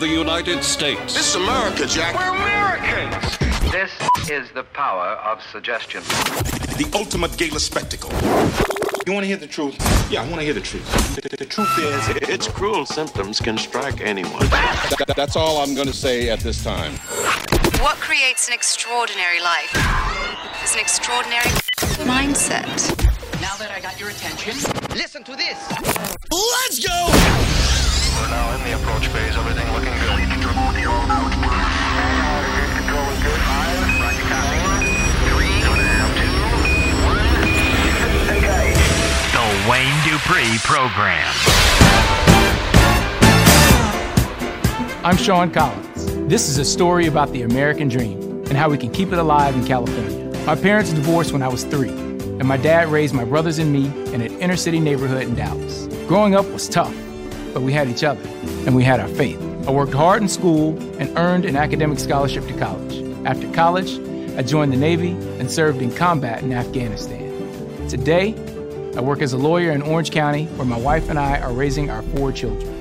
The United States. This is America, Jack. We're Americans. This is the power of suggestion. The ultimate gala spectacle. You want to hear the truth? Yeah, I want to hear the truth. The, the- the truth is, Its cruel symptoms can strike anyone. that- that's all I'm going to say at this time. What creates an extraordinary life is an extraordinary mindset. Now that I got your attention, listen to this. Let's go! We're now in the approach phase. Everything looking good. Control is good. Five. Roger, copy. Three. Two and a half. Two. One. Engage. The Wayne Dupree Program. I'm Sean Collins. This is a story about the American dream and how we can keep it alive in California. My parents divorced when I was three, and my dad raised my brothers and me in an inner city neighborhood in Dallas. Growing up was tough, but we had each other, and we had our faith. I worked hard in school and earned an academic scholarship to college. After college, I joined the Navy and served in combat in Afghanistan. Today, I work as a lawyer in Orange County, where my wife and I are raising our four children.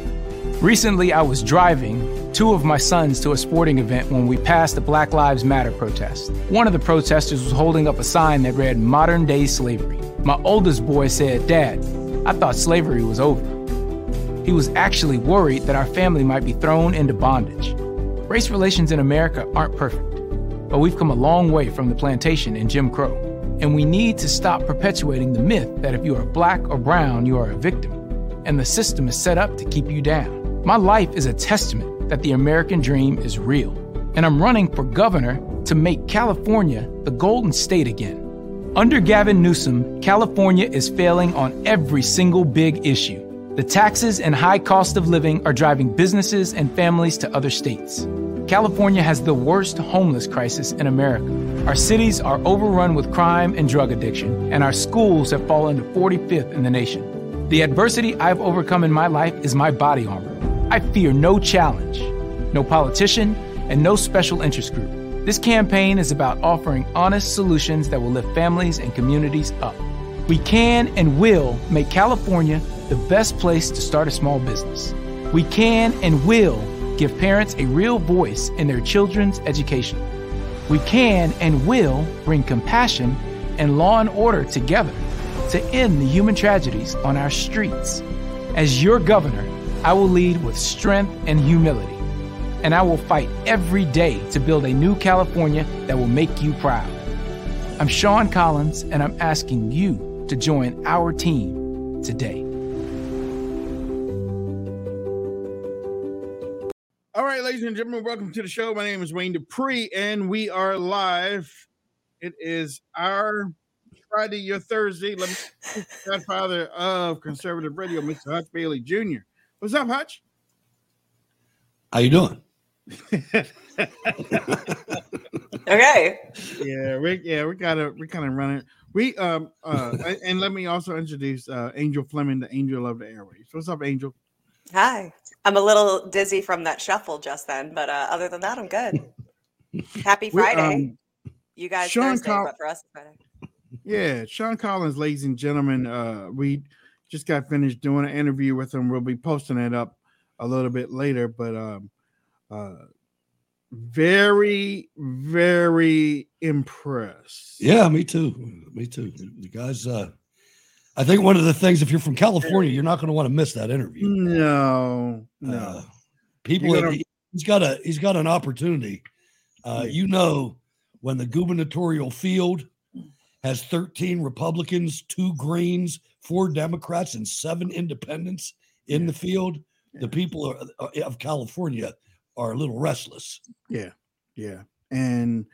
Recently, I was driving two of my sons to a sporting event when we passed a Black Lives Matter protest. One of the protesters was holding up a sign that read Modern Day Slavery. My oldest boy said, Dad, I thought slavery was over. He was actually worried that our family might be thrown into bondage. Race relations in America aren't perfect, but we've come a long way from the plantation and Jim Crow. And we need to stop perpetuating the myth that if you are black or brown, you are a victim, and the system is set up to keep you down. My life is a testament that the American dream is real, and I'm running for governor to make California the golden state again. Under Gavin Newsom, California is failing on every single big issue. The taxes and high cost of living are driving businesses and families to other states. California has the worst homeless crisis in America. Our cities are overrun with crime and drug addiction, and our schools have fallen to 45th in the nation. The adversity I've overcome in my life is my body armor. I fear no challenge, no politician, and no special interest group. This campaign is about offering honest solutions that will lift families and communities up. We can and will make California the best place to start a small business. We can and will give parents a real voice in their children's education. We can and will bring compassion and law and order together to end the human tragedies on our streets. As your governor, I will lead with strength and humility, and I will fight every day to build a new California that will make you proud. I'm Sean Collins, and I'm asking you to join our team today. All right, ladies and gentlemen, welcome to the show. My name is Wayne Dupree, and we are live. It is our Friday, your Thursday. Let me Godfather of conservative radio, Mr. Hutch Bailey Jr. What's up, Hutch? How you doing? Okay. Yeah, we yeah we gotta we kind of run it. We um uh and- let me also introduce uh Angel Fleming, the angel of the airways. What's up, Angel? Hi. I'm a little dizzy from that shuffle just then, but uh, other than that, I'm good. Happy Friday. um, you guys Sean Thursday, Col- but for us, Friday. Yeah, Sean Collins, ladies and gentlemen. Uh, we just got finished doing an interview with him. We'll be posting it up a little bit later, but um, uh, very, very impressed. Yeah, me too. Me too. The guys, uh, I think one of the things, if you're from California, you're not going to want to miss that interview. No, no. Uh, people, gonna- he- he's got a he's got an opportunity. Uh, you know, when the gubernatorial field has 13 Republicans, two Greens, four Democrats, and seven Independents in the field, the people are, uh, of California are a little restless. Yeah, yeah, and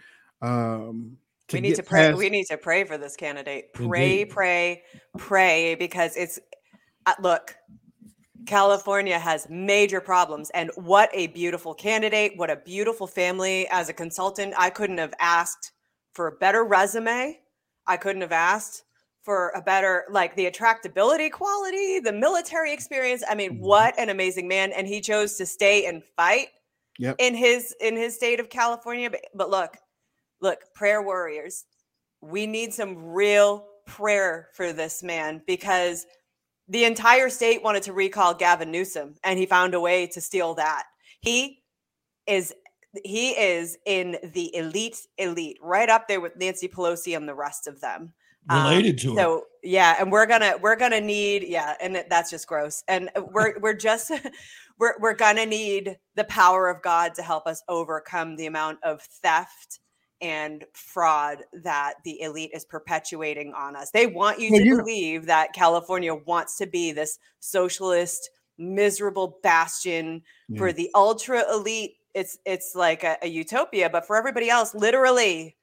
um, we need to pray. past- We need to pray for this candidate. Pray, Indeed. pray, pray, because it's uh, look. California has major problems. And what a beautiful candidate. What a beautiful family. As a consultant, I couldn't have asked for a better resume. I couldn't have asked for a better, like the attractability quality, the military experience. I mean, what an amazing man. And he chose to stay and fight Yep. in his in his state of California. But, but look, look, prayer warriors. We need some real prayer for this man because the entire state wanted to recall Gavin Newsom and he found a way to steal that. He is he is in the elite elite right up there with Nancy Pelosi and the rest of them. Um, Related to her. so yeah, and we're gonna we're gonna need yeah, and that's just gross. And uh, we're we're just we're we're gonna need the power of God to help us overcome the amount of theft and fraud that the elite is perpetuating on us. They want you Well, to you- believe that California wants to be this socialist, miserable bastion for the ultra elite. It's it's like a, a utopia, but for everybody else, literally,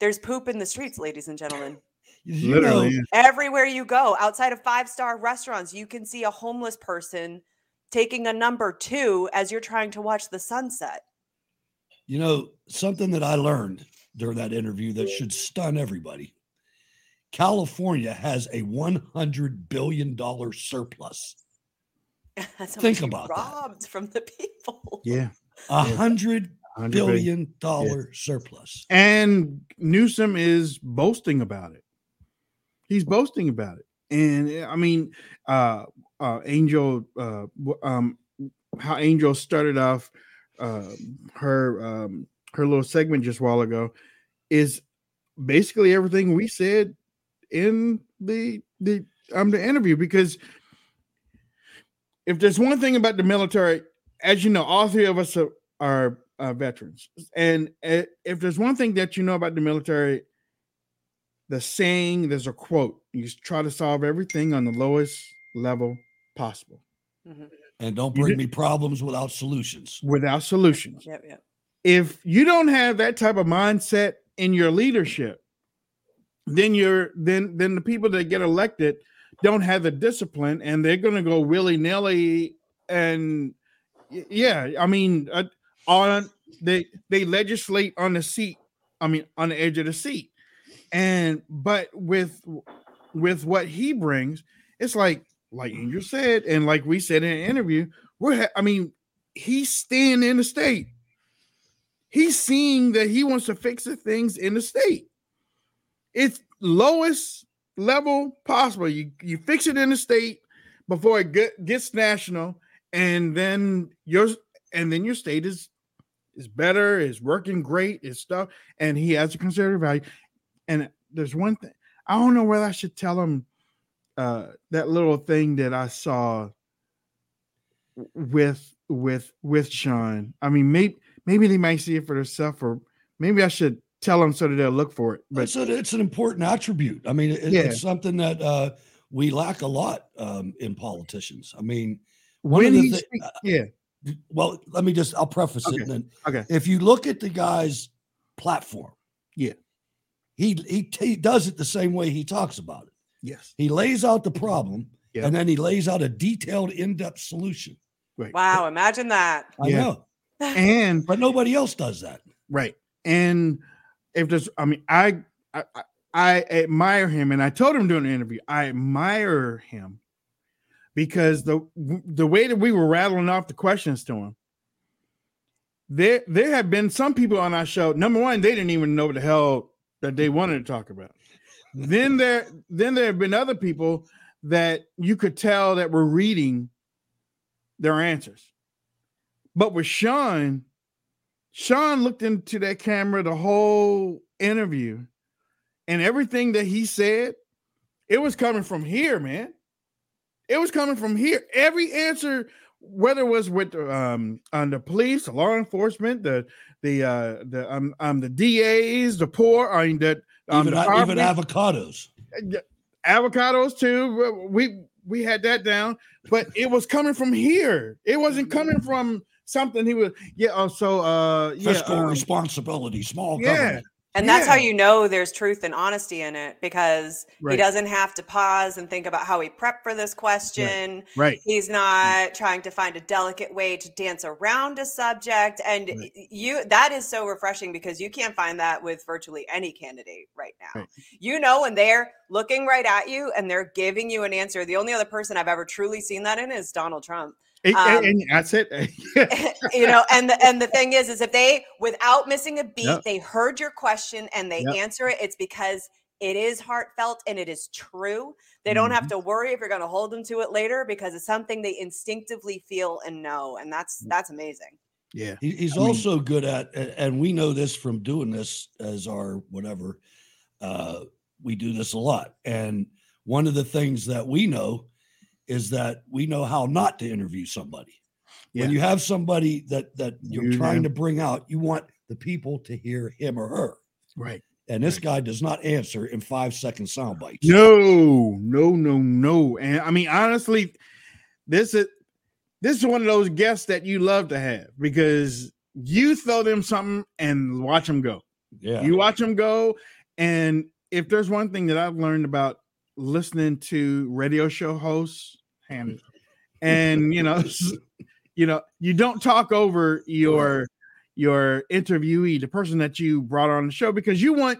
there's poop in the streets, ladies and gentlemen. You Literally, know, yeah. Everywhere you go, outside of five star restaurants, you can see a homeless person taking a number two as you're trying to watch the sunset. you know something that I learned during that interview that should stun everybody. California has a 100 billion dollar surplus. That's Think much you about that. robbed from the people. Yeah. A 100 billion dollar surplus. And Newsom is boasting about it. He's boasting about it. And eh, I mean, uh, uh, Angel, uh, um, how Angel started off uh, her um, her little segment just a while ago is basically everything we said in the the um the interview because if there's one thing about the military, as you know, all three of us are, are uh, veterans, and uh, if there's one thing that you know about the military, the saying there's a quote: "You try to solve everything on the lowest level possible And don't bring me problems without solutions. without solutions." Yep, yep. if you don't have that type of mindset in your leadership then you're then then the people that get elected don't have the discipline and they're going to go willy-nilly and yeah i mean uh, on they they legislate on the seat i mean on the edge of the seat and but with with what he brings it's like like angel said and like we said in an interview we're ha- i mean he's staying in the state he's seeing that he wants to fix the things in the state. It's lowest level possible. You you fix it in the state before it get, gets national, and then your and then your state is is better, is working great, is stuff, and he has a conservative value. And there's one thing I don't know whether I should tell him uh, that little thing that I saw with with with Sean. I mean, maybe maybe they might see it for themselves, or maybe I should tell them so that they'll look for it. But It's, a, it's an important attribute. I mean, it- Yeah. it's something that uh, we lack a lot um, in politicians. I mean, one when of the he thi- speak- yeah, well, let me just, I'll preface Okay. it. And then okay, if you look at the guy's platform. He, he, he does it the same way he talks about it. yes, He lays out the problem Yeah. and then he lays out a detailed, in depth solution. right, Wow, imagine that. I Yeah. know, and but nobody else does that. right, and if there's, I mean, I I I- I admire him, and I told him during the interview, I admire him because the the way that we were rattling off the questions to him. There, there have been some people on our show. Number one, they didn't even know what the hell that they wanted to talk about. then there, then there have been other people that you could tell that were reading their answers. But with Sean, Sean looked into that camera the whole interview, and everything that he said, it was coming from here, man. It was coming from here. Every answer, whether it was with um on the police, law enforcement, the the uh the um, um the DAs, the poor, I mean the um, Even, even avocados. avocados too. We we had that down, but it was coming from here. It wasn't coming from something he was. Yeah. Oh, so uh, yeah, Fiscal um, responsibility, small yeah. government. And that's how you know there's truth and honesty in it because he doesn't have to pause and think about how he prepped for this question. Right. He's mm. not trying to find a delicate way to dance around a subject. And y- you that is so refreshing because you can't find that with virtually any candidate right now. Right. You know when they're looking right at you and they're giving you an answer. The only other person I've ever truly seen that in is Donald Trump. And, Um, and that's it. you know and the and the thing is is if they without missing a beat Yep. they heard your question and they Yep. answer it it's because it is heartfelt and it is true they don't have Mhm. to worry if you're going to hold them to it later because it's something they instinctively feel and know and that's that's amazing yeah. He, he's I mean- also good at, and we know this from doing this as our whatever. Uh, we do this a lot, and one of the things that we know is that we know how not to interview somebody. When you have somebody that that you're You trying know. to bring out, you want the people to hear him or her. Right. And this guy does not answer in five second sound bites. No, no, no, no. And I mean, honestly, this is this is one of those guests that you love to have because you throw them something and watch them go. Yeah. You watch them go, and if there's one thing that I've learned about listening to radio show hosts, and and you know, you know, you don't talk over your your interviewee, the person that you brought on the show, because you want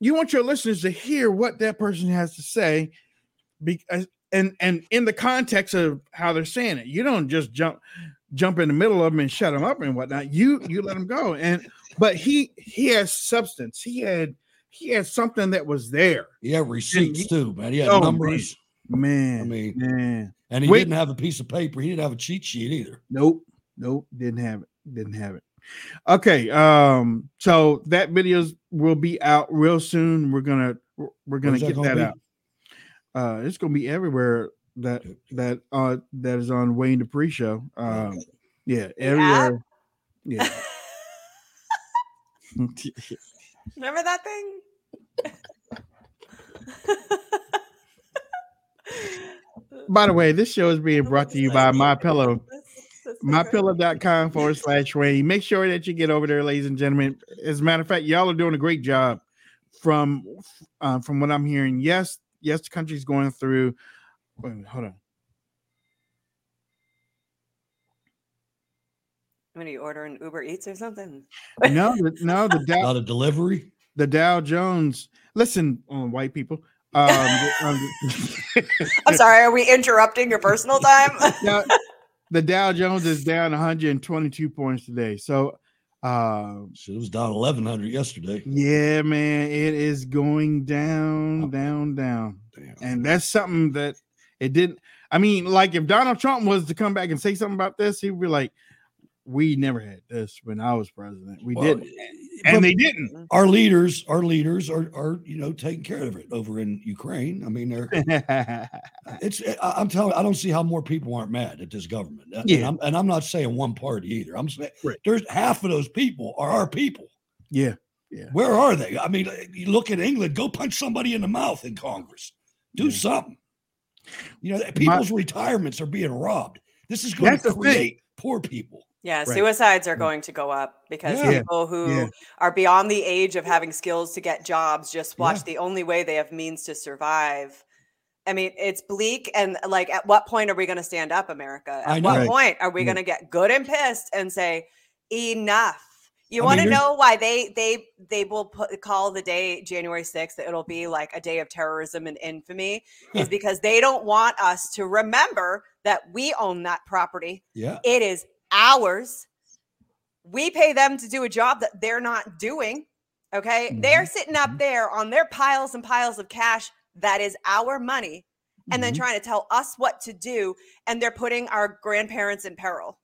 you want your listeners to hear what that person has to say, because and and in the context of how they're saying it. You don't just jump jump in the middle of them and shut them up and whatnot. You you let them go. And but he he has substance. He had he had something that was there. He had receipts too, man. He had Oh, numbers. Man, I mean, man. and he Wait. didn't have a piece of paper. He didn't have a cheat sheet either. Nope, nope, didn't have it. Didn't have it. Okay, um, so that videos will be out real soon. We're gonna we're gonna Where's that get gonna that out. Uh, it's gonna be everywhere that that uh that is on Wayne Dupree Show. Um, yeah, everywhere. Yeah. remember that thing By the way, this show is being brought to you by My Pillow. MyPillow.com forward slash Wayne. Make sure that you get over there, ladies and gentlemen. As a matter of fact, y'all are doing a great job from uh, from what I'm hearing. Yes, yes, the country's going through. Wait, hold on. what are you ordering uber eats or something No, the- no, the Dow, Not a delivery. the Dow Jones. Listen, uh, white people. Um, um, i'm sorry are we interrupting your personal time Now, the Dow Jones is down 122 points today. So, uh, So it was down eleven hundred yesterday. yeah, man, it is going down, down, down. And that's something that it didn't. I mean, like if Donald Trump was to come back and say something about this, he'd be like, "We never had this when I was president. We Well, didn't, eh, and but they didn't." Mm-hmm. Our leaders, our leaders are are you know taking care of it over in Ukraine. I mean, they're it's. Eh, I- I'm telling. I don't see how more people aren't mad at this government. And Yeah. I'm, and I'm not saying one party either. I'm saying Right. there's half of those people are our people. yeah, yeah, Where are they? I mean, eh, you look at England. Go punch somebody in the mouth in Congress. Do Yeah. something. You know, people's retirements are being robbed. This is going to the thing. create poor people. Yeah, Right. suicides are going to go up because Yeah. people who Yeah. are beyond the age of having skills to get jobs just watch Yeah. the only way they have means to survive. I mean, it's bleak. And like, at what point are we going to stand up, America? At what know. point are we Yeah. going to get good and pissed and say, enough? You want to know why they they they will put, call the day January 6th that it'll be like a day of terrorism and infamy is because they don't want us to remember that we own that property Yeah. it is ours. We pay them to do a job that they're not doing. Okay. They're sitting up there on their piles and piles of cash. That is our money. And then Mhm. trying to tell us what to do. And they're putting our grandparents in peril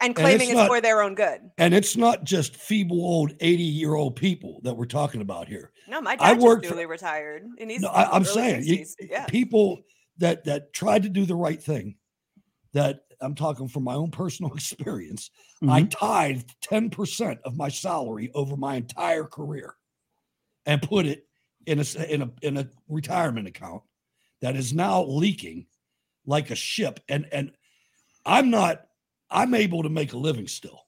and And claiming it's it's, not- for their own good. And it's not just feeble old 80 year old people that we're talking about here. No, my I dad worked just for- newly retired. And he's No, I, I'm saying you, yeah. people that that tried to do the right thing. That I'm talking from my own personal experience. I Mhm. tithed 10% of my salary over my entire career and put it in a in a in a retirement account that is now leaking like a ship. And and I'm not. I'm able to make a living still.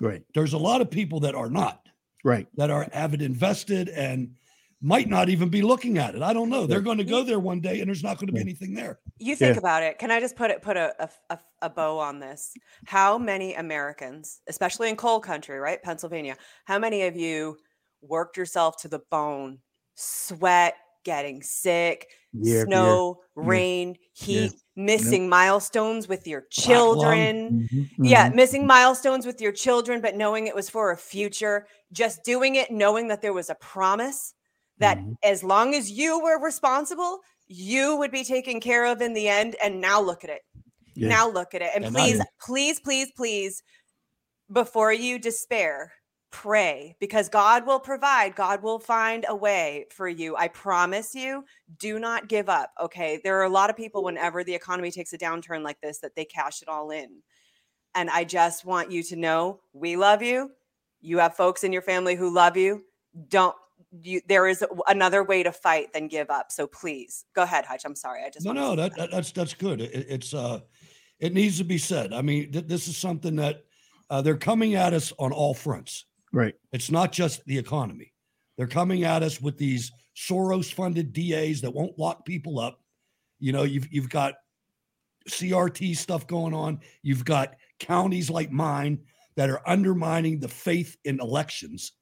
Right. There's a lot of people that are not. right that are have it invested and might not even be looking at it. I don't know. They're going to go there one day and there's not going to be anything there. You think Yeah. about it. Can I just put it put a, a, a, a bow on this? How many Americans, especially in coal country, right? Pennsylvania, how many of you worked yourself to the bone, sweat, getting sick, Year after snow, year. rain, Yeah. heat, Yep. missing milestones with your lung. children? Mhm, Yeah, mhm. missing milestones with your children, but knowing it was for a future, just doing it, knowing that there was a promise that Mm-hmm. as long as you were responsible, you would be taken care of in the end. And now look at it. Yeah. Now look at it. And And I- please, please, please, please, before you despair, pray because God will provide. God will find a way for you. I promise you. Do not give up. Okay. There are a lot of people, whenever the economy takes a downturn like this, that they cash it all in. And I just want you to know we love you. You have folks in your family who love you. Don't you there is another way to fight than give up. So please go ahead, Hutch. I'm sorry. I just No, no, that, that that's that's good. It, it's uh, it needs to be said. I mean, th- this is something that uh, they're coming at us on all fronts. Right. It's not just the economy. They're coming at us with these Soros-funded DAs that won't lock people up. You know, you've you've got CRT stuff going on. You've got counties like mine that are undermining the faith in elections.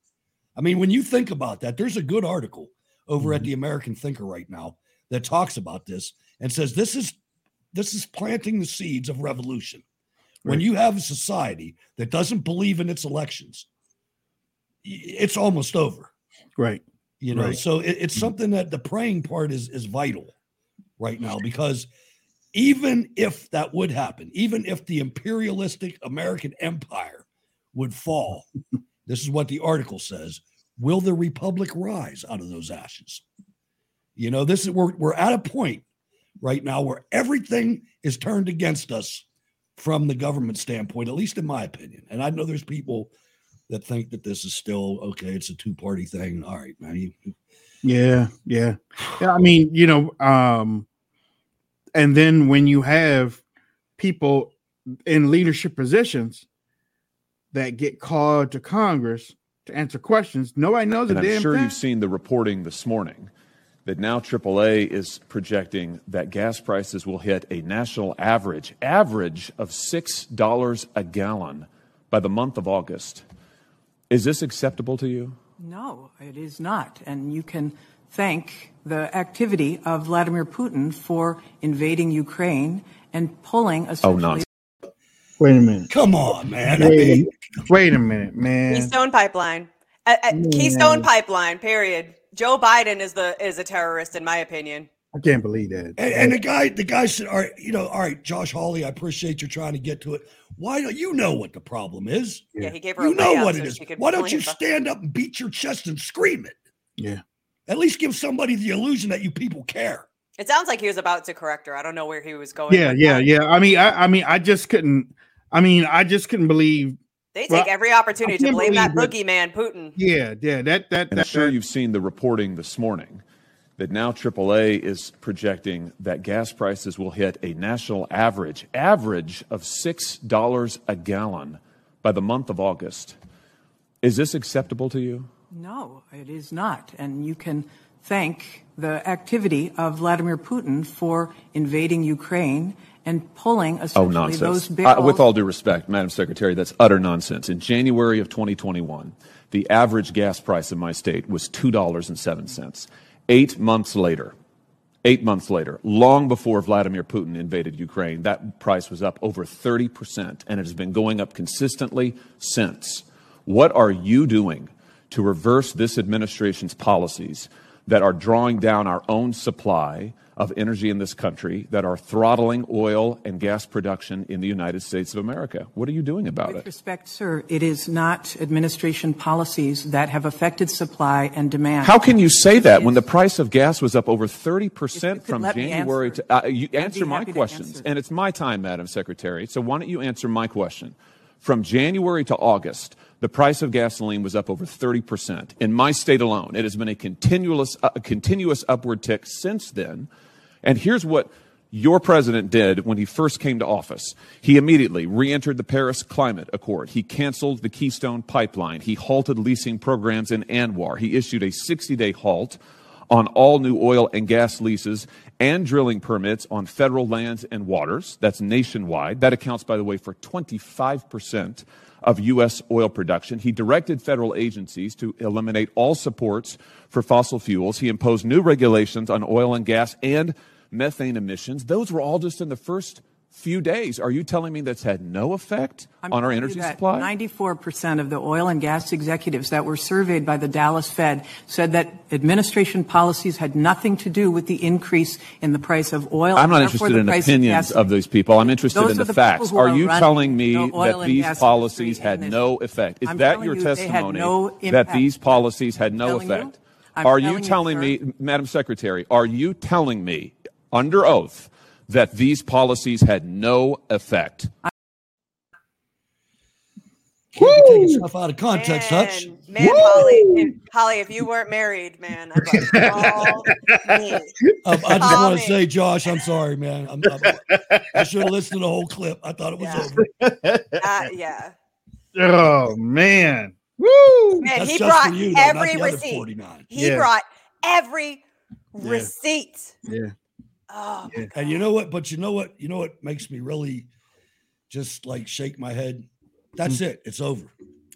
I mean, when you think about that, there's a good article over at mm-hmm. the American Thinker right now that talks about this and says this is this is planting the seeds of revolution. When you have a society that doesn't believe in its elections, it's almost over. Right. You know, Right. so it, it's mm-hmm. something that the praying part is is vital right now because even if that would happen, even if the imperialistic American empire would fall, this is what the article says: Will the republic rise out of those ashes? You know, this is we're we're at a point right now where everything is turned against us from the government standpoint, at least in my opinion. And I know there's people that think that this is still okay. It's a two party thing. All right, man. You, Yeah, yeah. Yeah, I mean, you know, um and then when you have people in leadership positions that get called to Congress to answer questions, nobody knows a And I'm damn sure thing. you've seen the reporting this morning that now AAA is projecting that gas prices will hit a national average, average of $6 a gallon by the month of August. Is this acceptable to you? No, it is not. And you can thank the activity of Vladimir Putin for invading Ukraine and pulling a. Oh, essentially. Nonsense. Wait a minute. Come on, man. I Wait, mean, a, wait a minute, man. Keystone Pipeline. Uh, uh, Keystone Pipeline. Period. Joe Biden is the is a terrorist, in my opinion. I can't believe that. And, and the guy, the guy said, "All right, you know, all right, Josh Hawley, I appreciate you trying to get to it. Why don't you know what the problem is? Yeah, he gave her You a know what so it is. Why don't you stand up and beat your chest and scream it? Yeah. At least give somebody the illusion that you people care. It sounds like he was about to correct her. I don't know where he was going. Yeah, yeah, that. yeah. I mean, I, I mean, I just couldn't. I mean, I just couldn't believe. They take Well, every opportunity to can't blame that believe boogeyman, Putin. Yeah, yeah. That that And I'm that. sure you've seen the reporting this morning that now AAA is projecting that gas prices will hit a national average, average of $6 a gallon by the month of August. Is this acceptable to you? No, it is not. And you can thank the activity of Vladimir Putin for invading Ukraine and pulling Oh, essentially nonsense. those Uh, barrels. with all due respect, Madam Secretary, that's utter nonsense. In January of 2021, the average gas price in my state was $2.07. Eight months later, eight months later, long before Vladimir Putin invaded Ukraine, that price was up over 30%, and it has been going up consistently since. What are you doing to reverse this administration's policies that are drawing down our own supply of energy in this country, that are throttling oil and gas production in the United States of America? What are you doing about With it? respect, sir, it is not administration policies that have affected supply and demand. How can you say that when the price of gas was up over 30% from January answer. to uh, you answer my questions answer. and it's my time Madam Secretary so why don't you answer my question from January to August the price of gasoline was up over 30% in my state alone it has been a continuous uh, a continuous upward tick since then and here's what your president did when he first came to office. He immediately re entered the Paris Climate Accord. He canceled the Keystone Pipeline. He halted leasing programs in ANWR. He issued a 60 day halt on all new oil and gas leases and drilling permits on federal lands and waters. That's nationwide. That accounts, by the way, for 25% of U.S. oil production. He directed federal agencies to eliminate all supports for fossil fuels. He imposed new regulations on oil and gas and methane emissions. Those were all just in the first few days. Are you telling me that's had no effect I'm on our energy supply? 94% of the oil and gas executives that were surveyed by the Dallas Fed said that administration policies had nothing to do with the increase in the price of oil. I'm not interested in opinions of these people. I'm interested Those in the, the facts. Are are you telling me that these policies had no effect? Is I'm that your you testimony no that these policies had no telling you. effect? Are you telling you, me, Madam Secretary, are you telling me under oath that these policies had no effect? Can't be taking stuff out of context, Hutch. Man, man Hawley, if, Hawley, if you weren't married, man, I'd call me. Um, I just want to say, Josh, I'm sorry, man. I'm, I'm, I should have listened to the whole clip. I thought it was Yeah. over. Uh, yeah. Oh man. Woo! Man, That's he just brought for you, though, every receipt. 49. He Yeah. brought every Yeah. receipt. Yeah. Oh, my And you know what? But you know what? You know what makes me really just like shake my head? That's it. It's over.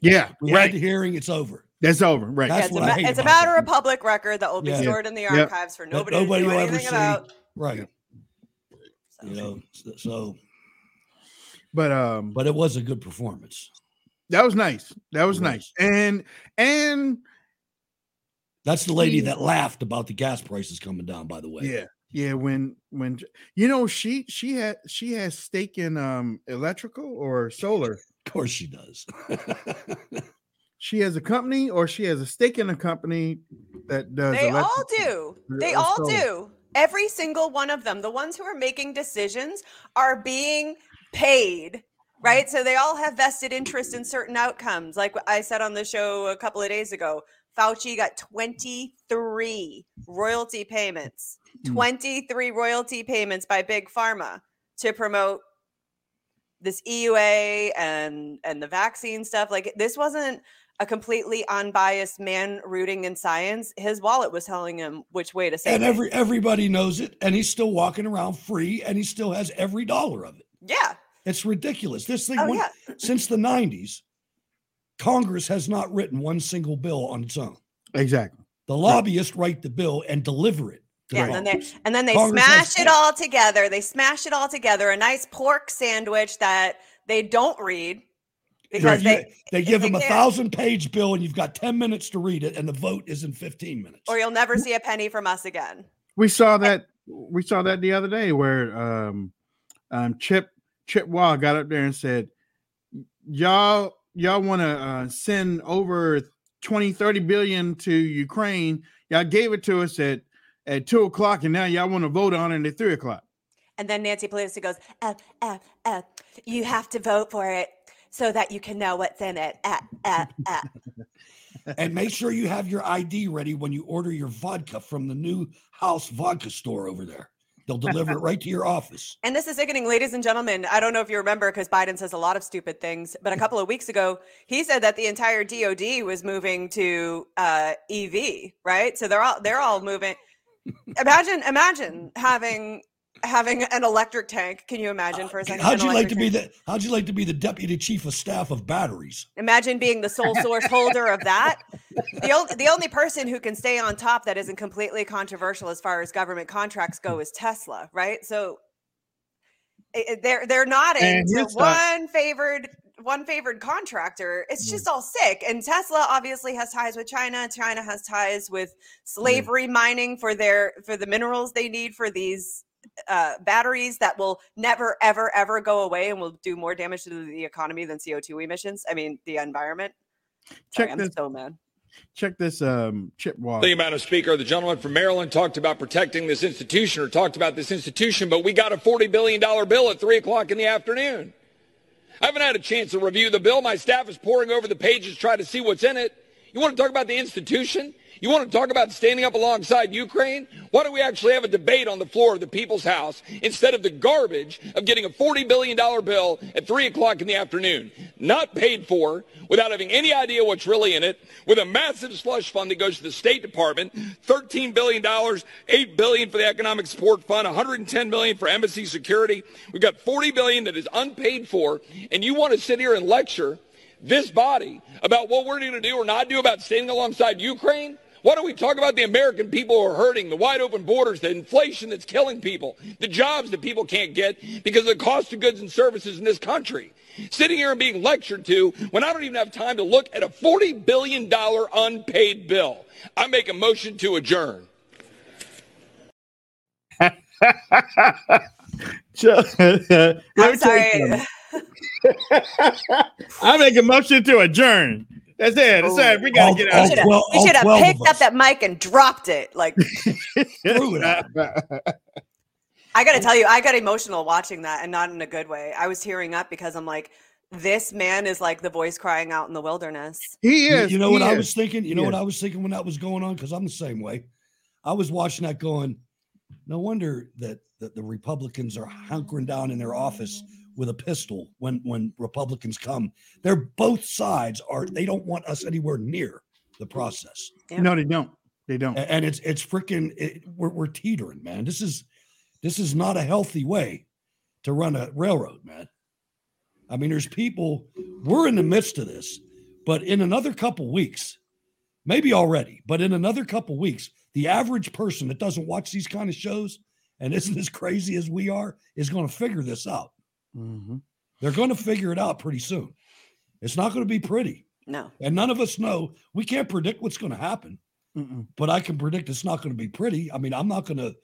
Yeah. We Right. had the hearing. It's over. That's over. Right. Yeah, That's it's, what a, I hate it's a matter it. of public record that will be Yeah. stored in the Yep. archives for nobody, nobody to do will ever anything see. about. Right. You know, so- so, But um but it was a good performance. that was nice. That was It nice. And and That's the lady that laughed about the gas prices coming down, by the way. yeah. Yeah, when when you know she she had she has stake in um electrical or solar. Of course she does. She has a company or she has a stake in a company that does They electric- all do. They or all solar. do. Every single one of them. The ones who are making decisions are being paid, right? So they all have vested interest in certain outcomes. Like I said on the show a couple of days ago, Fauci got 23 royalty payments, Hmm. 23 royalty payments by Big Pharma to promote this EUA and and the vaccine stuff. Like this wasn't a completely unbiased man rooting in science. His wallet was telling him which way to say. and every everybody knows it, and he's still walking around free, and he still has every dollar of it. yeah. It's ridiculous. This thing, Oh, went- yeah. since the '90s, Congress has not written one single bill on its own. Exactly. The lobbyists write the bill and deliver it. Yeah, the and then they and then they Congress has smash it all together. They smash it all together. A nice pork sandwich that they don't read because You- they they give them a thousand page bill, and you've got ten minutes to read it, and the vote is in fifteen minutes. or you'll never see a penny from us again. We saw that we saw that the other day where um um Chip Chip Wall got up there and said y'all y'all want to uh, send over 20 30 billion to Ukraine. Y'all gave it to us at at two o'clock and now y'all want to vote on it at three o'clock. And then Nancy Pelosi goes, uh, uh, uh, "You have to vote for it so that you can know what's in it." Uh, uh, uh. and make sure you have your ID ready when you order your vodka from the new house vodka store over there. They'll deliver it right to your office. And this is sickening, ladies and gentlemen. I don't know if you remember because Biden says a lot of stupid things, but a couple of weeks ago, he said that the entire DoD was moving to uh, EV, right? So they're all they're all moving. Imagine, imagine having having an electric tank. Can you imagine for a second? How'd you like to electric be the How'd you like to be the deputy chief of staff of batteries? Imagine being the sole source holder of that. The only the only person who can stay on top that isn't completely controversial as far as government contracts go is Tesla, right? So i- i- they're they're nodding And to his one favored one favored contractor. It's hmm. just all sick. And Tesla obviously has ties with China. China has ties with hmm. slavery mining for their for the minerals they need for these uh, batteries that will never ever ever go away and will do more damage to the economy than CO2 emissions. I mean, the environment. Sorry, Check I'm this. so mad. Check this um Chip Wall. Thank you, Madam Speaker. The gentleman from Maryland talked about protecting this institution or talked about this institution, but we got a $40 billion bill at 3 o'clock in the afternoon. I haven't had a chance to review the bill. My staff is poring over the pages trying to see what's in it. You want to talk about the institution? You want to talk about standing up alongside Ukraine? Why don't we actually have a debate on the floor of the People's House instead of the garbage of getting a $40 billion bill at 3 o'clock in the afternoon? Not paid for, without having any idea what's really in it, with a massive slush fund that goes to the State Department, $13 billion, 8 billion for the Economic Support Fund, 110 million for embassy security. We've got 40 billion that is unpaid for, and you want to sit here and lecture this body about what we're going to do or not do about standing alongside Ukraine? Why don't we talk about the American people who are hurting, the wide open borders, the inflation that's killing people, the jobs that people can't get because of the cost of goods and services in this country? Sitting here and being lectured to when I don't even have time to look at a $40 billion unpaid bill. I make a motion to adjourn. I'm sorry. I make a motion to adjourn. That's it. That's it. We gotta get out. You should have, should have picked up that mic and dropped it. Like, I got to tell you, I got emotional watching that, and not in a good way. I was tearing up because I'm like, this man is like the voice crying out in the wilderness. He You, you know what I was thinking? You know what I was thinking when that was going on? Because I'm the same way. I was watching that going, no wonder that, that the Republicans are hunkering down in their office with a pistol when when Republicans come. They're both sides are they don't want us anywhere near the process. No, they don't. They don't. And it's it's freaking it, we're, we're teetering, man. This is this is not a healthy way to run a railroad, man. I mean, there's people we're in the midst of this, but in another couple weeks, maybe already, but in another couple weeks, the average person that doesn't watch these kind of shows and isn't as crazy as we are is going to figure this out. Mm-hmm. They're going to figure it out pretty soon. It's not going to be pretty. No. And none of us know. We can't predict what's going to happen, Mm-mm. but I can predict it's not going to be pretty. I mean, I'm not going to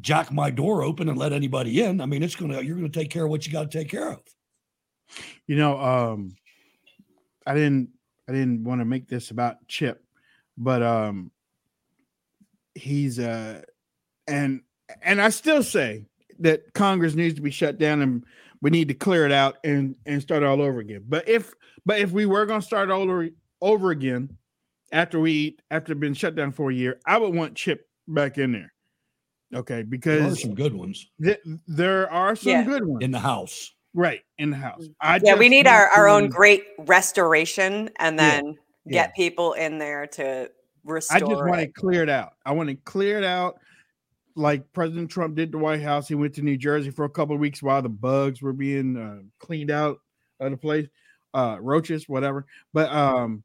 jack my door open and let anybody in. I mean, it's going to, you're going to take care of what you got to take care of. You know, um, I didn't I didn't want to make this about Chip, but um he's uh and and I still say that Congress needs to be shut down and we need to clear it out and and start all over again. But if but if we were gonna start all over over again after we after been shut down for a year, I would want Chip back in there. Okay, because There are some good ones th- there are some Yeah. good ones in the house. right in the house. Mm. I yeah, we just need want our, our own to- great restoration and then yeah. get people in there to restore I just want it. it cleared out. I want to clear it out like President Trump did the White House. He went to New Jersey for a couple of weeks while the bugs were being uh, cleaned out of the place, uh, roaches, whatever. But um,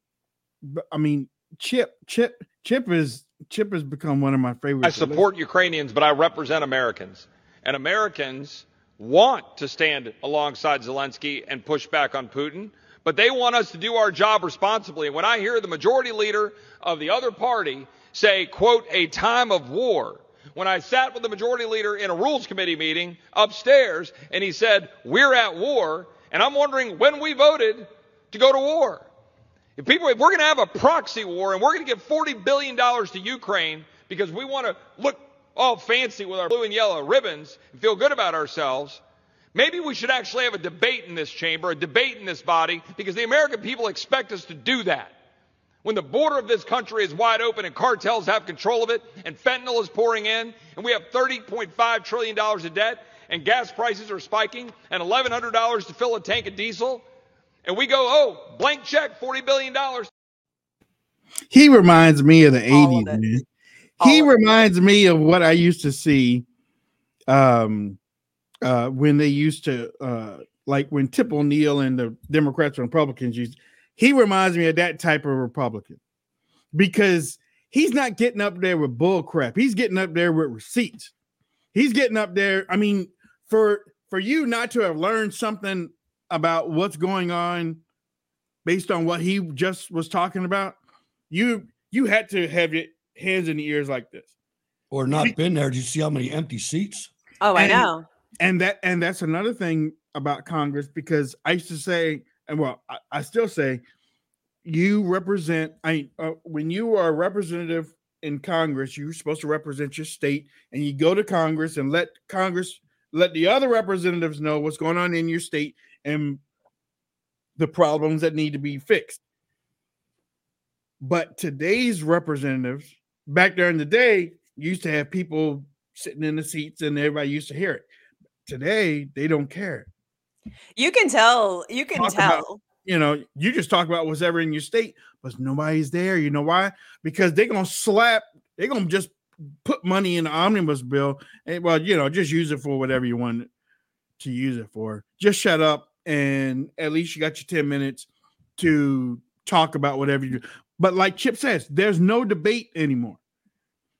but I mean, Chip, Chip, Chip is Chip has become one of my favorites. I support Ukrainians, but I represent Americans. And Americans want to stand alongside Zelensky and push back on Putin, but they want us to do our job responsibly. And when I hear the majority leader of the other party say, quote, a time of war, when I sat with the majority leader in a rules committee meeting upstairs and he said, we're at war, and I'm wondering when we voted to go to war. If people, if we're going to have a proxy war and we're going to give $40 billion to Ukraine because we want to look all fancy with our blue and yellow ribbons and feel good about ourselves, maybe we should actually have a debate in this chamber, a debate in this body, because the American people expect us to do that. When the border of this country is wide open and cartels have control of it and fentanyl is pouring in and we have $30.5 trillion of debt and gas prices are spiking and $1,100 to fill a tank of diesel, and we go, oh, blank check, $40 billion. He reminds me of the 80s, man. He reminds me of what I used to see um uh when they used to uh like when Tip O'Neill and the Democrats and Republicans used he reminds me of that type of Republican because he's not getting up there with bull crap. He's getting up there with receipts. He's getting up there. I mean, for for you not to have learned something about what's going on based on what he just was talking about, you you had to have your hands in the ears like this. Or not been there. Do you see how many empty seats? Oh, I And- know. And that and that's another thing about Congress because I used to say, and well, I, I still say, you represent. I uh, when you are a representative in Congress, you're supposed to represent your state, and you go to Congress and let Congress let the other representatives know what's going on in your state and the problems that need to be fixed. But today's representatives, back there in the day, used to have people sitting in the seats and everybody used to hear it. Today, they don't care. You can tell. You can Talk tell. about- you know, you just talk about what's ever in your state, but nobody's there. You know why? Because they're gonna slap, they're gonna just put money in the omnibus bill. And well, you know, just use it for whatever you want to use it for. Just shut up and at least you got your 10 minutes to talk about whatever you do. But like Chip says, there's no debate anymore.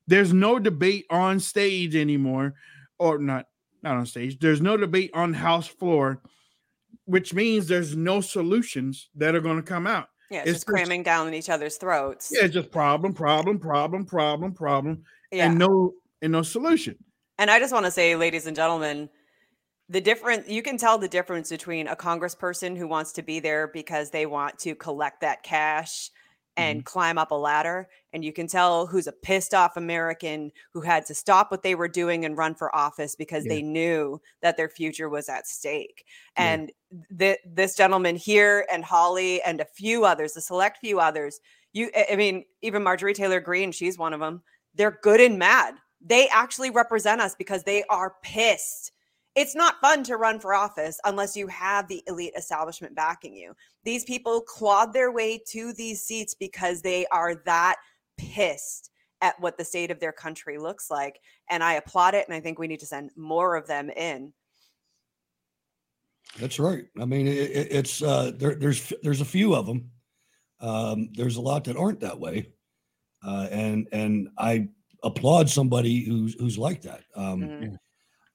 There's no debate on stage anymore, or not not on stage. There's no debate on house floor, which means there's no solutions that are going to come out. Yeah, it's, just cramming down in each other's throats. Yeah, it's just problem, problem, problem, problem, problem, Yeah. and no and no solution. And I just want to say, ladies and gentlemen, the difference you can tell the difference between a congressperson who wants to be there because they want to collect that cash Mm-hmm. and climb up a ladder and you can tell who's a pissed off american who had to stop what they were doing and run for office because Yeah. they knew that their future was at stake. Yeah. and th- this gentleman here and Hawley and a few others a select few others you I- i mean even marjorie taylor Greene, she's one of them they're good and mad. They actually represent us because they are pissed it's not fun to run for office unless you have the elite establishment backing you. These people clawed their way to these seats because they are that pissed at what the state of their country looks like. And I applaud it. And I think we need to send more of them in. That's right. I mean, it, it- it's uh, there, there's there's a few of them. Um, there's a lot that aren't that way, uh, and and I applaud somebody who's who's like that. Um, Mm-hmm.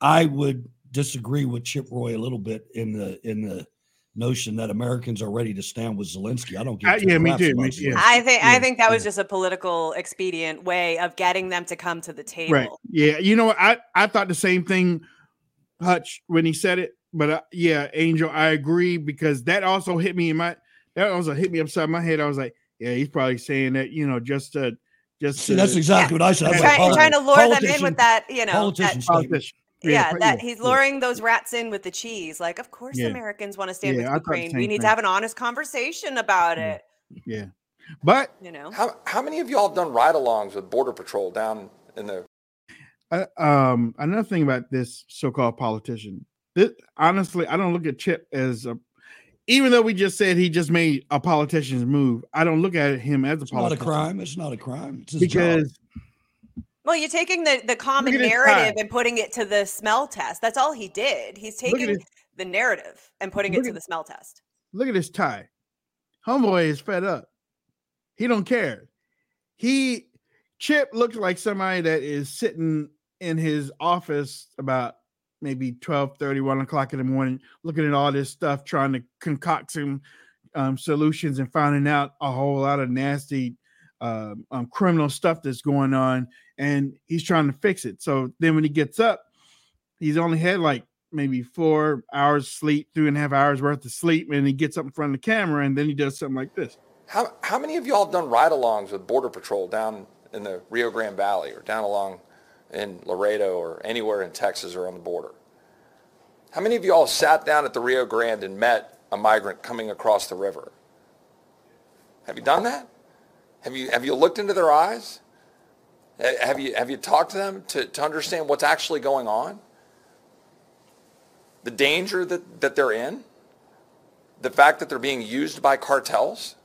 I would disagree with Chip Roy a little bit in the in the notion that Americans are ready to stand with Zelensky. I don't Uh, get two yeah, me too, me- Zelensky. yeah. I think I think that was just a political expedient way of getting them to come to the table. Right. Yeah. You know? I, I thought the same thing, Hutch, when he said it. But uh, yeah, Angel, I agree because that also hit me in my that also hit me upside my head. I was like, yeah, he's probably saying that, you know, just to just See, to- that's exactly what I said. I was Try- like, trying to lure them in with that, you know, politician that- Politician. Yeah, pro- that yeah, he's yeah. luring those rats in with the cheese. Like, of course, Yeah. Americans want to stand Yeah, I with Ukraine. We same need to have an honest conversation about it. Yeah. But You know, How, how many of y'all have done ride-alongs with Border Patrol down in the uh, um another thing about this so-called politician this, honestly i don't look at chip as a even though we just said he just made a politician's move i don't look at him as a It's not a politician crime. It's not a crime. It's his job. because well, you're taking the the common narrative and putting it to the smell test. That's all he did. He's taking the narrative and putting it look to at- the smell test. look at his tie homeboy is fed up he don't care he chip looks like somebody that is sitting in his office about maybe 12 30 1 o'clock in the morning looking at all this stuff trying to concoct some um, solutions and finding out a whole lot of nasty um, um, criminal stuff that's going on and he's trying to fix it so then when he gets up he's only had like maybe four hours sleep three and a half hours worth of sleep and he gets up in front of the camera and then he does something like this How, how many of y'all have done ride-alongs with Border Patrol down in the Rio Grande Valley or down along in Laredo or anywhere in Texas or on the border? How many of y'all sat down at the Rio Grande and met a migrant coming across the river? Have you done that? Have you, have you looked into their eyes? Have you, have you talked to them to, to understand what's actually going on? The danger that, that they're in? The fact that they're being used by cartels?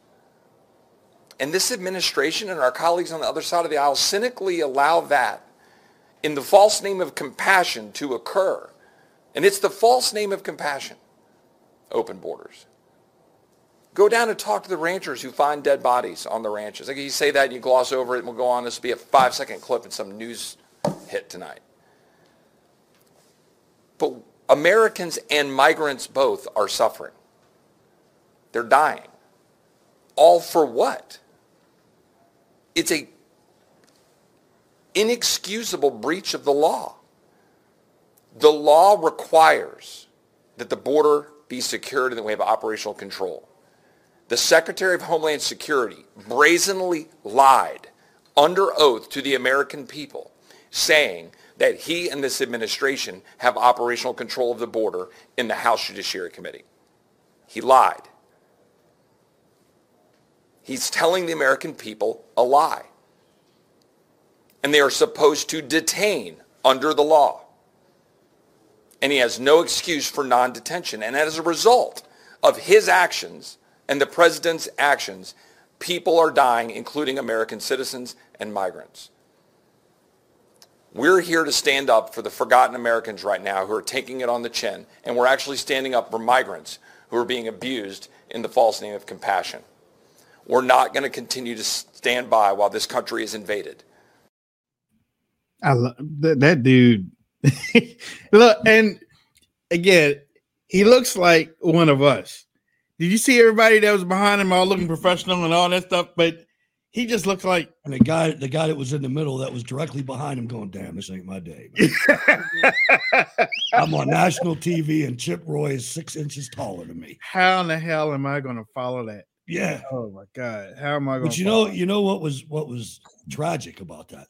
And this administration and our colleagues on the other side of the aisle cynically allow that in the false name of compassion to occur. And it's the false name of compassion. Open borders. Go down and talk to the ranchers who find dead bodies on the ranches. Like you say that and you gloss over it and we'll go on. This will be a five second clip in some news hit tonight. But Americans and migrants both are suffering. They're dying. All for what? It's a inexcusable breach of the law. The law requires that the border be secured and that we have operational control. The Secretary of Homeland Security brazenly lied under oath to the American people, saying that he and this administration have operational control of the border in the House Judiciary Committee. He lied. He's telling the American people a lie. And they are supposed to detain under the law. And he has no excuse for non-detention. And as a result of his actions and the president's actions, people are dying, including American citizens and migrants. We're here to stand up for the forgotten Americans right now who are taking it on the chin, and we're actually standing up for migrants who are being abused in the false name of compassion. We're not going to continue to stand by while this country is invaded. I love that, that dude. Look, and again, he looks like one of us. Did you see everybody that was behind him all looking professional and all that stuff? But he just looks like and the guy, the guy that was in the middle that was directly behind him, going, "Damn, this ain't my day." I'm on national TV, and Chip Roy is six inches taller than me. How in the hell am I going to follow that? Yeah. Oh my god. How am I going? But you know, you know what was what was tragic about that?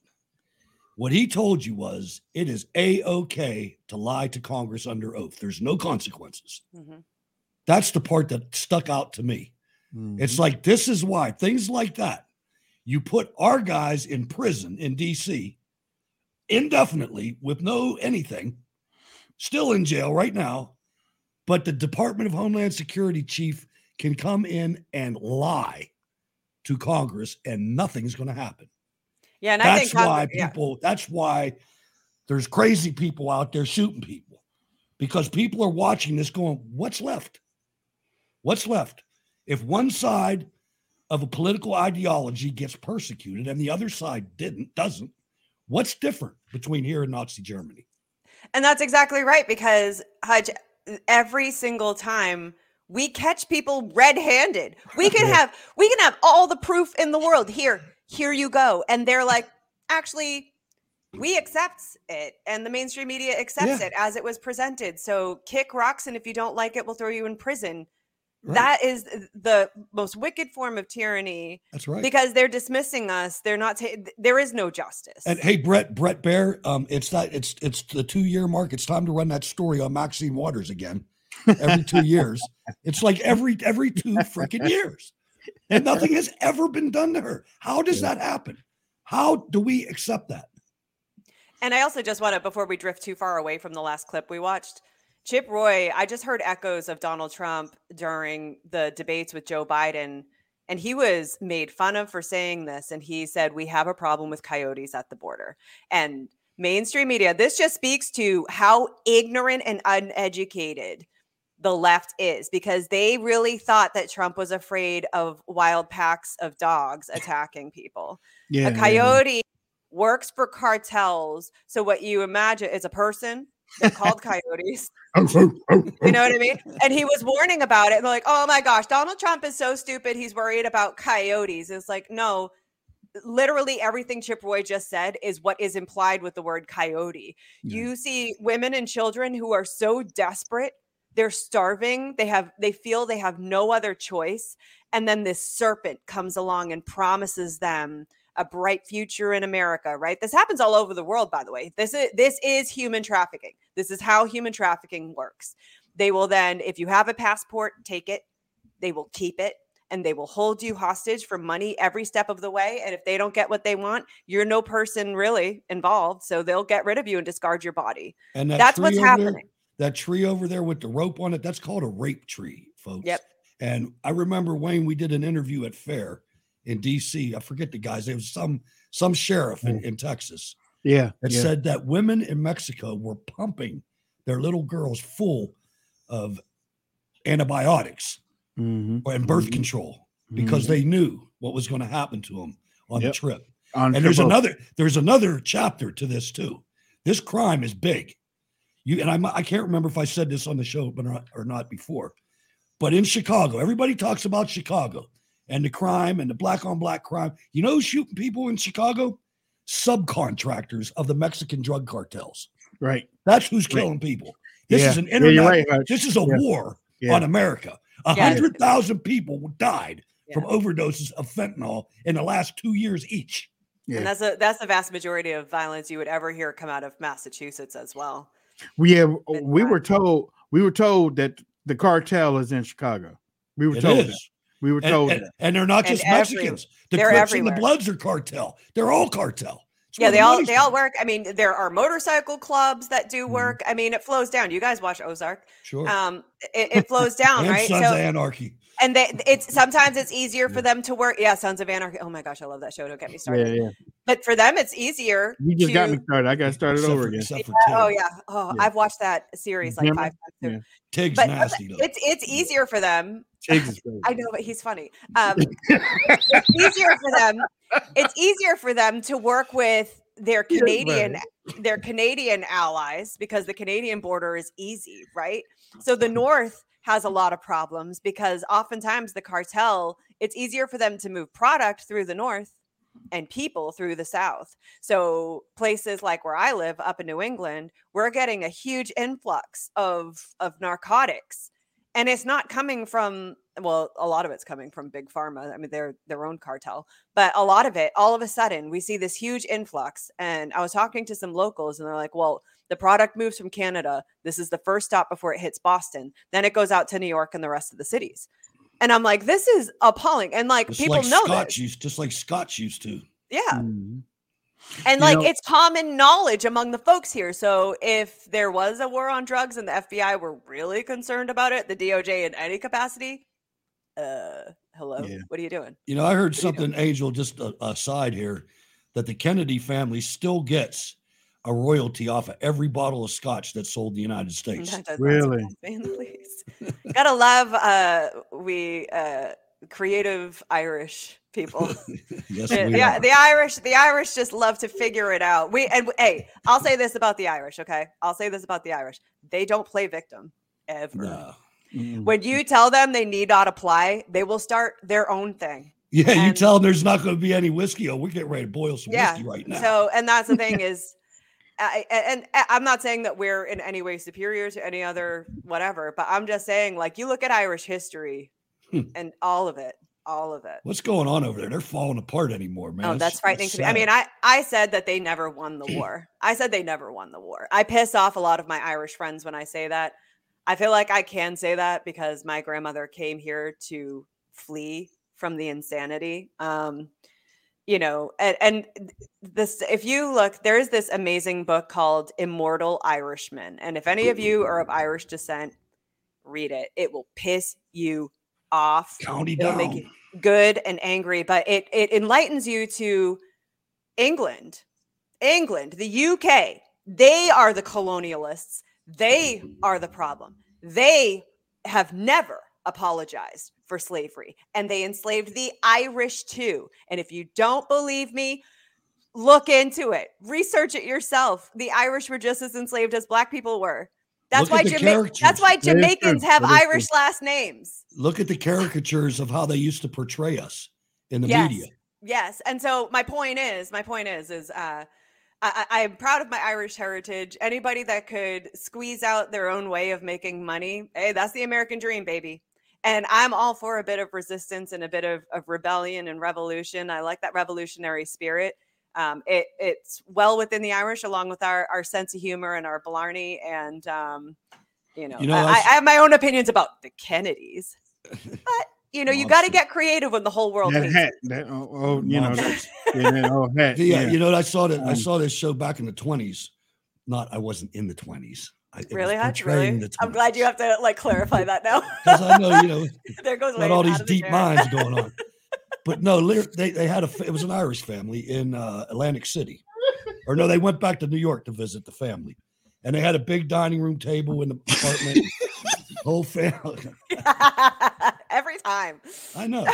What he told you was it is a okay to lie to Congress under oath. There's no consequences. Mm-hmm. That's the part that stuck out to me. Mm-hmm. It's like this is why things like that. You put our guys in prison in DC indefinitely with no anything, still in jail right now. But the Department of Homeland Security chief can come in and lie to Congress, and nothing's going to happen. Yeah, and I that's think Congress- why yeah. people. That's why there's crazy people out there shooting people because people are watching this, going, "What's left? What's left?" If one side of a political ideology gets persecuted and the other side didn't, doesn't, what's different between here and Nazi Germany? And that's exactly right because Hutch, every single time we catch people red-handed, we can have we can have all the proof in the world. Here, here you go, and they're like, actually, we accept it, and the mainstream media accepts Yeah. it as it was presented. So kick rocks, and if you don't like it, we'll throw you in prison. Right. That is the most wicked form of tyranny. That's right. Because they're dismissing us. They're not. Ta- there is no justice. And hey, Brett, Bret Baier, um, it's that it's it's the two year mark. It's time to run that story on Maxine Waters again. Every two years, it's like every every two freaking years, and nothing has ever been done to her. How does that happen? How do we accept that? And I also just want to, before we drift too far away from the last clip we watched, Chip Roy, I just heard echoes of Donald Trump during the debates with Joe Biden. And he was made fun of for saying this. And he said, We have a problem with coyotes at the border. And mainstream media, this just speaks to how ignorant and uneducated the left is because they really thought that Trump was afraid of wild packs of dogs attacking people. Yeah, a yeah, yeah. coyote works for cartels. So what you imagine is a person. They're called coyotes. Oh, oh, oh, you know what I mean? And he was warning about it. And they're like, oh my gosh, Donald Trump is so stupid. He's worried about coyotes. It's like, no, literally everything Chip Roy just said is what is implied with the word coyote. You see women and children who are so desperate, they're starving, they have they feel they have no other choice. And then this serpent comes along and promises them a bright future in America, right? This happens all over the world, by the way. This is this is human trafficking. This is how human trafficking works. They will then, if you have a passport, take it. They will keep it and they will hold you hostage for money every step of the way. And if they don't get what they want, you're no person really involved. So they'll get rid of you and discard your body. And that that's what's over there- happening. that tree over there with the rope on it, that's called a rape tree, folks. Yep. And I remember Wayne, we did an interview at Fair in DC. I forget the guys. It was some some sheriff in, in Texas Yeah. that yeah. said that women in Mexico were pumping their little girls full of antibiotics Mhm. and birth control because Mhm. they knew what was going to happen to them on Yep. the trip. On and there's another there's another chapter to this too. This crime is big. You and I, I can't remember if I said this on the show but not, or not before. But in Chicago, everybody talks about Chicago and the crime and the black on black crime. You know who's shooting people in Chicago? Subcontractors of the Mexican drug cartels. Right. That's who's Right. killing people. This Yeah. is an Yeah, you're right, this is a Yeah. war Yeah. on America. A hundred thousand people died from overdoses of fentanyl in the last two years each. And that's a that's the vast majority of violence you would ever hear come out of Massachusetts as well. We have we were told we were told that the cartel is in Chicago. We were It told is. that. We were told and, that. and they're not And just every- Mexicans. The they're Crips and the. Bloods are cartel. They're all cartel. It's yeah, they the all money's they all work. I mean, there are motorcycle clubs that Mm-hmm. do work. I mean, it flows down. You guys watch Ozark. Sure. Um, it, it flows down, and right? Sons of Anarchy. and they it's sometimes it's easier for them to work. Yeah, Sons of Anarchy. Oh my gosh, I love that show. Don't get me started. Yeah, yeah. But for them, it's easier. You just got me started. I got started over for- again. Yeah, oh yeah. Oh, Yeah. I've watched that series like five times. too. Yeah. Tig's But nasty though. it's it's easier for them. Tiggs is crazy. I know, but he's funny. Um, it's easier for them. It's easier for them to work with their Canadian their Canadian allies because the Canadian border is easy, right? So the North has a lot of problems because oftentimes the cartel it's easier for them to move product through the North and people through the South. So places like where I live up in New England, we're getting a huge influx of of narcotics and it's not coming from well a lot of it's coming from big pharma i mean they're their own cartel but a lot of it all of a sudden we see this huge influx and i was talking to some locals and they're like well the product moves from canada this is the first stop before it hits boston then it goes out to new york and the rest of the cities and i'm like this is appalling and like Just people like know Scotch this used, just like Scotch used to. yeah Mhm. And You like know- it's common knowledge among the folks here. So if there was a war on drugs and the FBI were really concerned about it, the DOJ in any capacity, uh, hello, Yeah. what are you doing? You know, I heard What are you doing? something, Angel, just aside here, that the Kennedy family still gets a royalty off of every bottle of scotch that's sold in the United States. That Really? surprise me in the least. Gotta love uh we uh creative Irish people. yes, the, the, Irish, the Irish just love to figure it out. We and hey, I'll say this about the Irish, okay? I'll say this about the Irish. They don't play victim ever. No. Mm. When you tell them they need not apply, they will start their own thing. Yeah, you tell them there's not going to be any whiskey. Oh, we're getting ready to boil some Yeah. whiskey right now. So, and that's the thing is, I, and I'm not saying that we're in any way superior to any other whatever, but I'm just saying, like, you look at Irish history Hmm. and all of it, all of it. What's going on over there? They're falling apart anymore, man. Oh, It's- that's frightening it's to me. I mean, I, I said that they never won the war. I said they never won the war. I piss off a lot of my Irish friends when I say that. I feel like I can say that because my grandmother came here to flee from the insanity. Um, you know, and, and this, if you look, there is this amazing book called Immortal Irishman. And if any of you are of Irish descent, read it. It will piss you off. County It'll make you good and angry, but it it enlightens you to England, England, the UK. They are the colonialists. They are the problem. They have never apologized for slavery, and they enslaved the Irish too. And if you don't believe me, look into it. Research it yourself. The Irish were just as enslaved as black people were. That's why Jama- that's why That is true. Jamaicans have That is true. Irish last names. Look at the caricatures of how they used to portray us in the yes. media. Yes. And so my point is, my point is, is uh I, I- I'm proud of my Irish heritage. Anybody that could squeeze out their own way of making money, hey, that's the American dream, baby. And I'm all for a bit of resistance and a bit of, of rebellion and revolution. I like that revolutionary spirit. Um, it, it's well within the Irish, along with our, our sense of humor and our blarney. And, um, you know, You know, I, I have my own opinions about the Kennedys. But, you know, you got to get creative when the whole world That hat, that oh, oh you know, that, Monsters. yeah, that hat. The, uh, yeah. You know, I saw that. I Um, saw this show back in the twenties. Not, I wasn't in the twenties. Really, Hutch? Really? I'm glad you have to like clarify that now. because I know you know there goes got Wayne all these deep chair. minds going on. But no, they they had a it was an Irish family in uh, Atlantic City, or no, they went back to New York to visit the family, and they had a big dining room table in the apartment. Whole family. Every time. I know.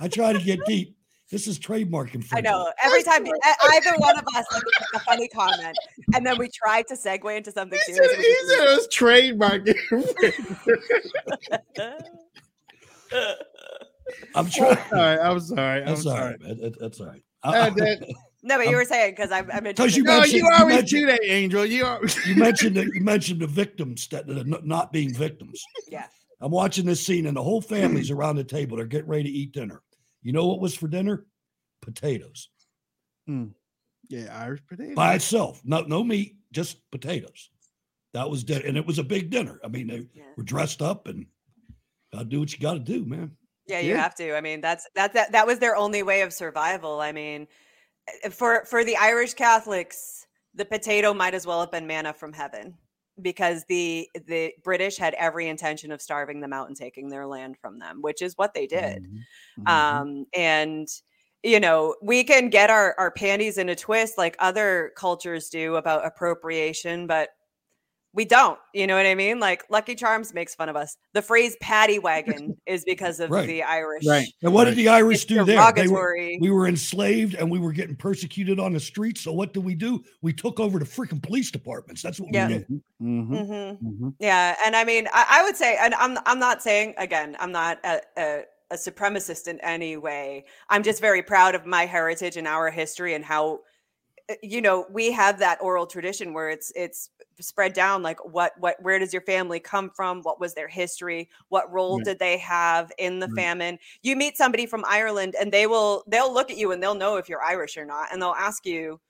I try to get deep. This is trademarking. I know. Every time either one of us like, makes a funny comment, and then we try to segue into something He serious. said, he said it was trademark. I'm trying. sorry. I'm sorry. I'm That's all sorry. right, man. That- that's all right. Uh, that- no, but you were saying because I'm, I'm Because you no, mentioned, you always mentioned, do that, Angel. You are, you mentioned that you mentioned the victims that that are not- not being victims. Yeah. I'm watching this scene, and the whole family's around the table. They're getting ready to eat dinner. You know what was for dinner? Potatoes yeah, Irish potato. by itself. No, no meat, just potatoes. That was dinner, and it was a big dinner. I mean, they Yeah. were dressed up, and gotta do what you got to do, man. Yeah, you Yeah. have to. I mean, that's that that that was their only way of survival. I mean, eh, for for the Irish Catholics, the potato might as well have been manna from heaven because the the British had every intention of starving them out and taking their land from them, which is what they did. Um, and you know, we can get our our panties in a twist like other cultures do about appropriation, but we don't. You know what I mean? Like Lucky Charms makes fun of us. The phrase "paddy wagon" is because of Right. the Irish. Right. And what did the Irish It's do there? They were, derogatory. we were enslaved and we were getting persecuted on the streets. So what did we do? We took over the freaking police departments. That's what Yeah. we did. Mm-hmm. Mhm. Yeah, and I mean, I, I would say, and I'm I'm not saying again, I'm not a, a, a supremacist in any way. I'm just very proud of my heritage and our history and how, you know, we have that oral tradition where it's it's spread down. Like, what what where does your family come from? What was their history? What role did they have in the Right. famine? You meet somebody from Ireland, and they will they'll look at you and they'll know if you're Irish or not, and they'll ask you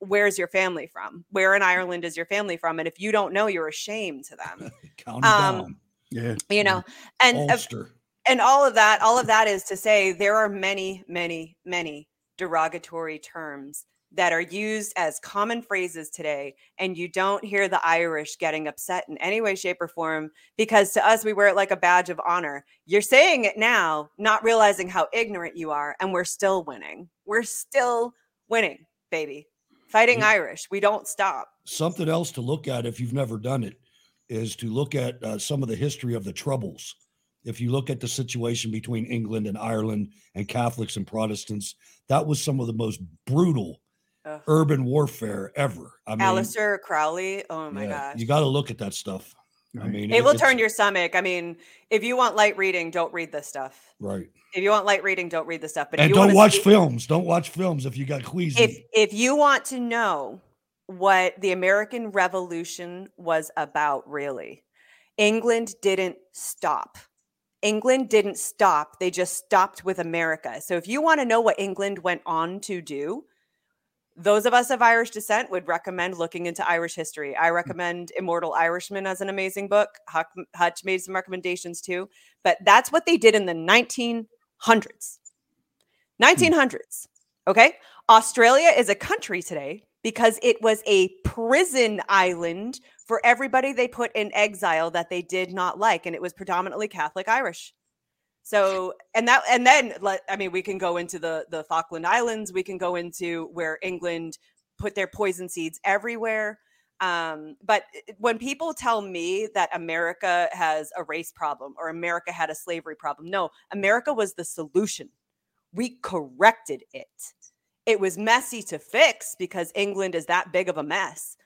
where's your family from? Where in Ireland is your family from? And if you don't know, you're ashamed to them. Um, down. Yeah. You know, and uh, Ulster. and all of that, all of that is to say there are many, many, many derogatory terms that are used as common phrases today, and you don't hear the Irish getting upset in any way, shape, or form because to us we wear it like a badge of honor. You're saying it now, not realizing how ignorant you are, and we're still winning. We're still winning, baby. Fighting Irish. We don't stop. Something else to look at if you've never done it is to look at uh, some of the history of the Troubles. If you look at the situation between England and Ireland and Catholics and Protestants, that was some of the most brutal Ugh. urban warfare ever. I mean, Alistair Crowley. Oh my yeah, gosh. you got to look at that stuff. I mean, It will turn your stomach. I mean, if you want light reading, don't read this stuff. right. If you want light reading, don't read this stuff. But if And you don't wanna watch see- films. Don't watch films if you got queasy. If if you want to know what the American Revolution was about, really, England didn't stop. England didn't stop. They just stopped with America. So if you want to know what England went on to do, those of us of Irish descent would recommend looking into Irish history. I mm. recommend Immortal Irishman as an amazing book. Huck, Hutch made some recommendations too, but that's what they did in the 1900s. 1900s. Hmm. Okay. Australia is a country today because it was a prison island for everybody they put in exile that they did not like. And it was predominantly Catholic Irish. So, and that, and then, let, I mean, we can go into the the Falkland Islands. We can go into where England put their poison seeds everywhere. Um, but when people tell me that America has a race problem or America had a slavery problem, no, America was the solution. We corrected it. It was messy to fix because England is that big of a mess,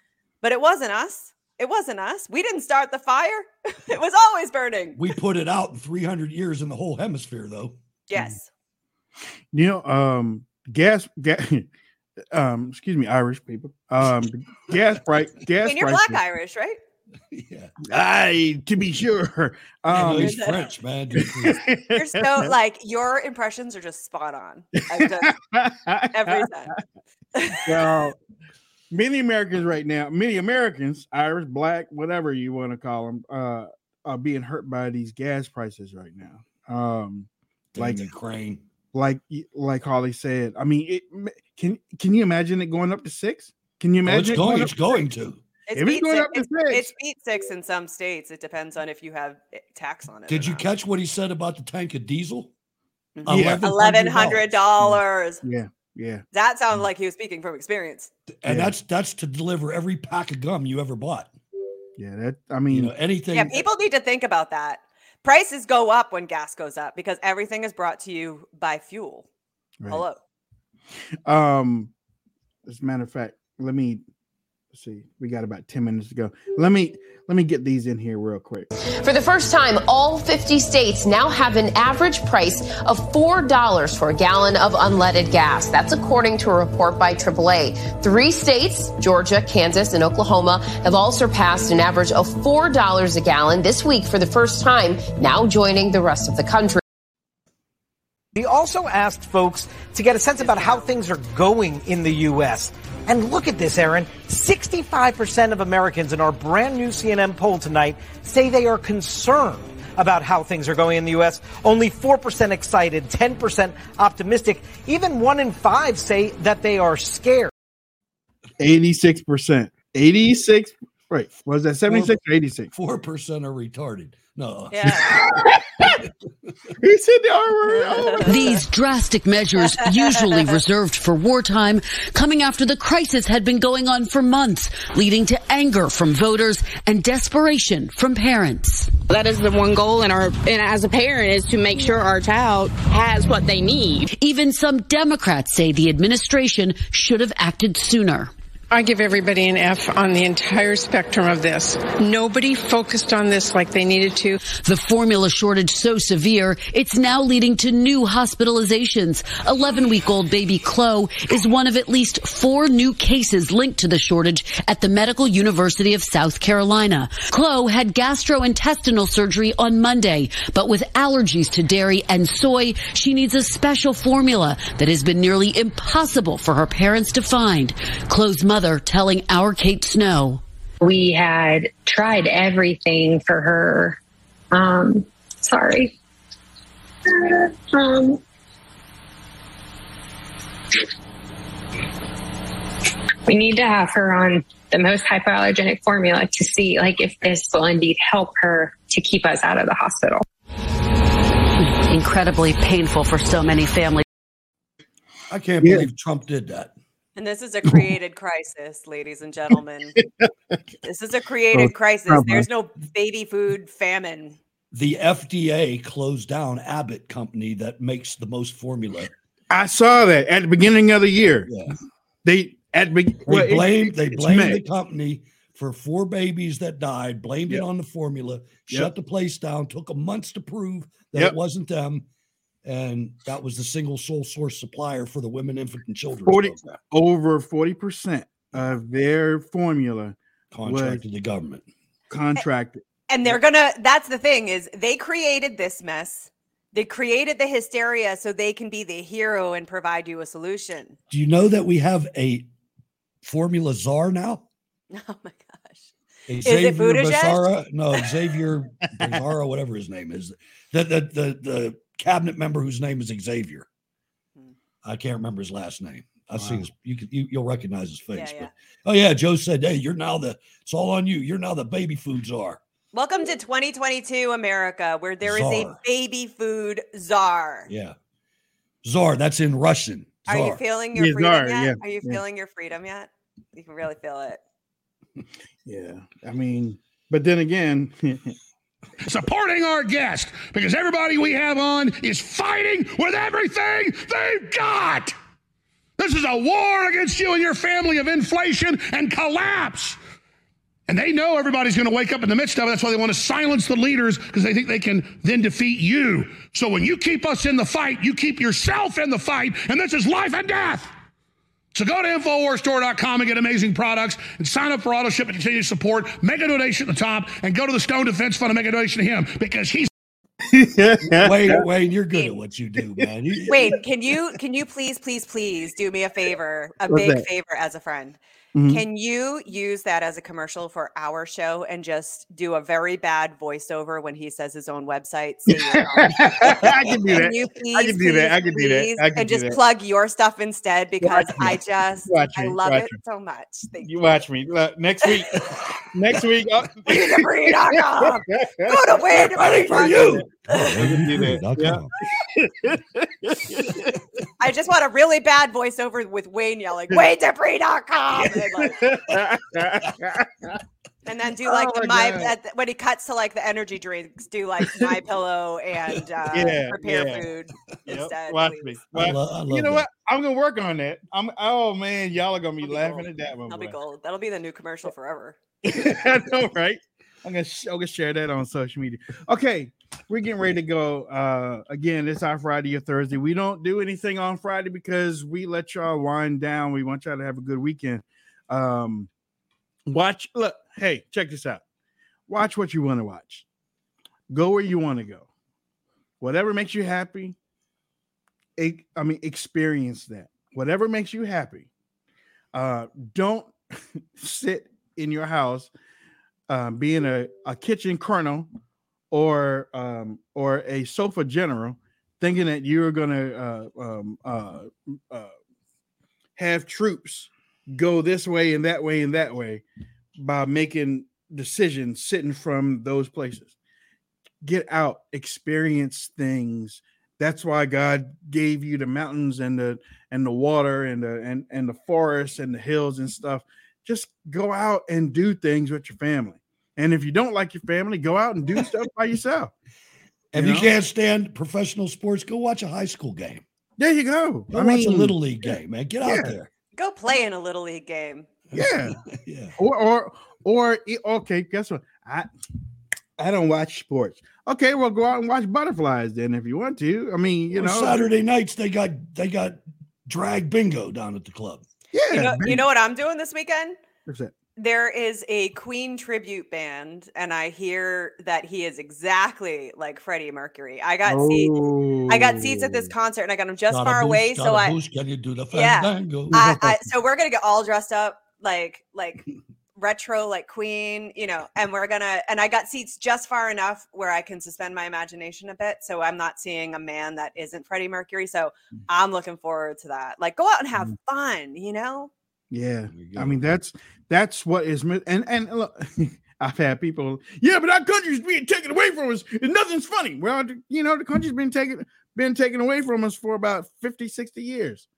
but it wasn't us. It wasn't us. We didn't start the fire. it was always burning. we put it out in 300 years in the whole hemisphere, though. Yes. You know, um, gas, gas, um, excuse me, Irish people. Um, gas price, gas and you're prices. black Irish, right? Yeah, I to be sure. Um, he's French, man. You're so like your impressions are just spot on. I've every time. well, many Americans right now, many Americans, Irish, black, whatever you want to call them, uh, are being hurt by these gas prices right now. Um, Like like Ukraine. like like Hawley said. I mean, it can can you imagine it going up to six? Can you Oh, imagine it's it going. up It's going to. It's If it's going six, up to it's, six. it's beat six in some states. It depends on if you have eh, tax on it. Did you catch what he said about the tank of diesel? Eleven hundred dollars. Yeah, yeah. That sounded like he was speaking from experience. And Yeah. that's that's to deliver every pack of gum you ever bought. Yeah, that I mean, You know, anything. Yeah, people need to think about that. Prices go up when gas goes up because everything is brought to you by fuel. Right. Hello. Um, as a matter of fact, let me let's see. We got about ten minutes to go. Let me let me get these in here real quick. For the first time, all 50 states now have an average price of $4 for a gallon of unleaded gas. That's according to a report by AAA. Three states, Georgia, Kansas, and Oklahoma, have all surpassed an average of $4 a gallon this week for the first time, now joining the rest of the country. We also asked folks to get a sense about how things are going in the U.S. And look at this, Erin. 65% of Americans in our brand new CNN poll tonight say they are concerned about how things are going in the U.S. Only 4% excited, 10% optimistic. Even one in five say that they are scared. 86%. 86. Right. Was that 76 or 86? 4% are retarded. No. Yeah. he said the R word. Oh These drastic measures, usually reserved for wartime, coming after the crisis had been going on for months, leading to anger from voters and desperation from parents. That is the one goal in our and as a parent is to make sure our child has what they need. Even some Democrats say the administration should have acted sooner. I give everybody an F on the entire spectrum of this. Nobody focused on this like they needed to. The formula shortage so severe, it's now leading to new hospitalizations. 11 week old baby Chloe is one of at least four new cases linked to the shortage at the Medical University of South Carolina. Chloe had gastrointestinal surgery on Monday, but with allergies to dairy and soy, she needs a special formula that has been nearly impossible for her parents to find. Chloe's mother telling our Kate Snow. We had tried everything for her. Um, sorry. Um, we need to have her on the most hypoallergenic formula to see like if this will indeed help her to keep us out of the hospital. Incredibly painful for so many families. I can't believe Trump did that. And this is a created crisis, ladies and gentlemen. this is a created Oh, crisis. Trump, There's no baby food famine. The FDA closed down Abbott company that makes the most formula. I saw that at the beginning of the year. Yeah. They at be, They well, it- blamed they it's blamed May. the company for four babies that died, blamed it on the formula, shut the place down, took them months to prove that Yep. it wasn't them. And that was the single sole source supplier for the women, infant, and children 40 over 40% of their formula contract to was the government. contracted. And they're gonna that's the thing is they created this mess. They created the hysteria so they can be the hero and provide you a solution. Do you know that we have a formula czar now? Oh my gosh. Xavier Is it Buttigieg? Becerra? No, Xavier Becerra, whatever his name is. The, the the the cabinet member whose name is Xavier. Hmm. I can't remember his last name. I've seen his. You can you, you'll recognize his face. Yeah, But oh yeah, Joe said, "Hey, you're now the. It's all on you. You're now the baby food czar." Welcome to 2022 America, where there is a baby food czar. Yeah, czar. That's in Russian. Are you feeling your Yeah, freedom czar, yet? yeah, Are you yeah. feeling your freedom yet? You can really feel it. Yeah. I mean, but then again, supporting our guest because everybody we have on is fighting with everything they've got. This is a war against you and your family of inflation and collapse. And they know everybody's going to wake up in the midst of it. That's why they want to silence the leaders because they think they can then defeat you. So when you keep us in the fight, you keep yourself in the fight. And this is life and death. So go to InfoWarsStore.com and get amazing products and sign up for auto ship and continue to support. Make a donation at the top and go to the Stone Defense Fund and make a donation to him because he's Wayne, Wayne, you're good at what you do, man. You- Wait, can you can you please please please do me a favor, a What's big that? favor as a friend? Mhm. Can you use that as a commercial for our show and just do a very bad voiceover when he says his own website? I can do that. Please, I can do that. I can do that. I can and just that. plug your stuff instead because Watch I just I love it me. so much. Thank you you watch me. Next week. next week. uh, WayneDupree.com. Go to Ready for you. I can do that. Yeah. I just want a really bad voiceover with Wayne yelling, WayneDupree.com. And, like, and then do like Oh the my my at the- when he cuts to like the energy drinks, do like my pillow and uh, Yeah, prepare yeah. food Yep, instead. Watch please. me. I Watch- lo- I you know that. what? I'm gonna work on that. I'm. Oh man, y'all are gonna be laughing at that one. That'll be gold. That'll be the new commercial forever. I know, right? I'm gonna sh- I'm gonna share that on social media. Okay, we're getting ready to go. Uh, again, it's our Friday or Thursday. We don't do anything on Friday because we let y'all wind down. We want y'all to have a good weekend. Um, watch. Look, hey, check this out. Watch what you want to watch. Go where you want to go. Whatever makes you happy. I mean, experience that. Whatever makes you happy. Uh, don't sit in your house um, being a, a kitchen colonel or um, or a sofa general, thinking that you're gonna uh, um, uh, uh, have troops go this way and that way and that way by making decisions sitting from those places. Get out, experience things. That's why God gave you the mountains and the and the water and the and, and the forests and the hills and stuff. Just go out and do things with your family. And if you don't like your family, go out and do stuff by yourself. If You you, can't stand professional sports, go watch a high school game. There you go. Go I watch a little league game, man. Get yeah. out there. Go play in a little league game. Yeah. yeah. Or or or okay, guess what? I I don't watch sports. Okay, well go out and watch butterflies then if you want to. I mean, you On know, Saturday nights they got they got drag bingo down at the club. Yeah. You know, you know what I'm doing this weekend? What's that? There is a Queen tribute band, and I hear that he is exactly like Freddie Mercury. I got seats. I got seats at this concert, and I got them just Got far boost, away. So a I, boost. Can you do the yeah. I, I, so we're gonna get all dressed up like like retro, like Queen, you know, and we're gonna. And I got seats just far enough where I can suspend my imagination a bit, so I'm not seeing a man that isn't Freddie Mercury. So Mm. I'm looking forward to that. Like, go out and have fun, you know. Yeah, I mean that's that's what is and and look, I've had people, yeah, but our country's being taken away from us and nothing's funny. Well, you know, the country's been taken been taken away from us for about 50, 60 years,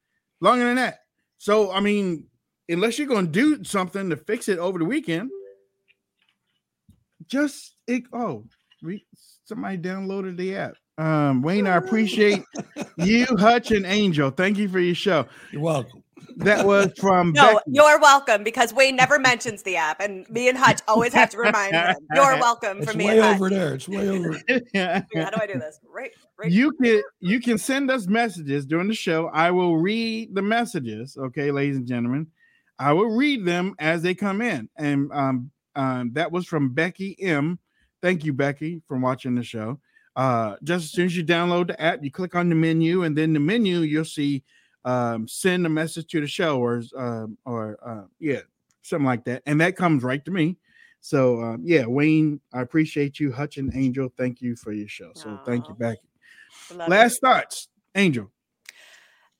longer than that. So I mean, unless you're going to do something to fix it over the weekend, just it, oh, we, somebody downloaded the app. Um, Wayne, I appreciate you, Hutch, and Angel. Thank you for your show. You're welcome. That was from No, Becky. you're welcome because Wayne never mentions the app, and me and Hutch always have to remind him. You're welcome It's from me way and Hutch. over there. It's way over. Yeah. How do I do this? Right, right. You can you can send us messages during the show. I will read the messages, okay, ladies and gentlemen. I will read them as they come in. And um, um that was from Becky M. Thank you, Becky, for watching the show. Uh, just as soon as you download the app, you click on the menu, and then the menu you'll see um send a message to the show or um or uh yeah, something like that. And that comes right to me. So um, yeah, Wayne, I appreciate you, Hutch and Angel. Thank you for your show. So thank you, Becky. Love Last it. thoughts, Angel.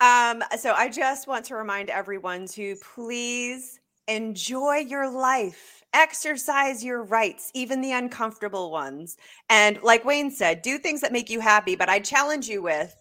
Um, so I just want to remind everyone to please enjoy your life, exercise your rights, even the uncomfortable ones. And like Wayne said, do things that make you happy. But I challenge you with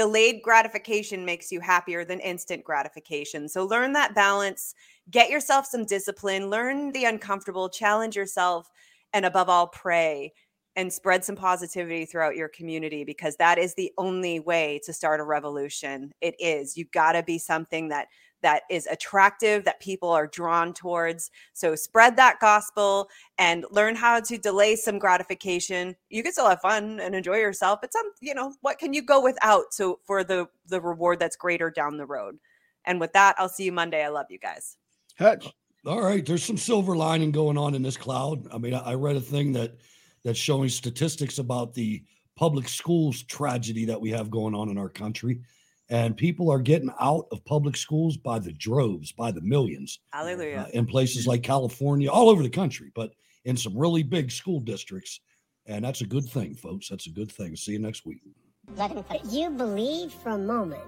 delayed gratification makes you happier than instant gratification. So learn that balance, get yourself some discipline, learn the uncomfortable, challenge yourself, and above all, pray and spread some positivity throughout your community because that is the only way to start a revolution. It is. You got to be something that that is attractive that people are drawn towards. So spread that gospel and learn how to delay some gratification. You can still have fun and enjoy yourself, but some, you know, what can you go without so for the the reward that's greater down the road? And with that, I'll see you Monday. I love you guys. All right, there's some silver lining going on in this cloud. I mean, I I read a thing that that's showing statistics about the public schools tragedy that we have going on in our country, and people are getting out of public schools by the droves, by the millions, Hallelujah. uh, in places like California, all over the country, but in some really big school districts, and that's a good thing, folks. That's a good thing. See you next week. You believe for a moment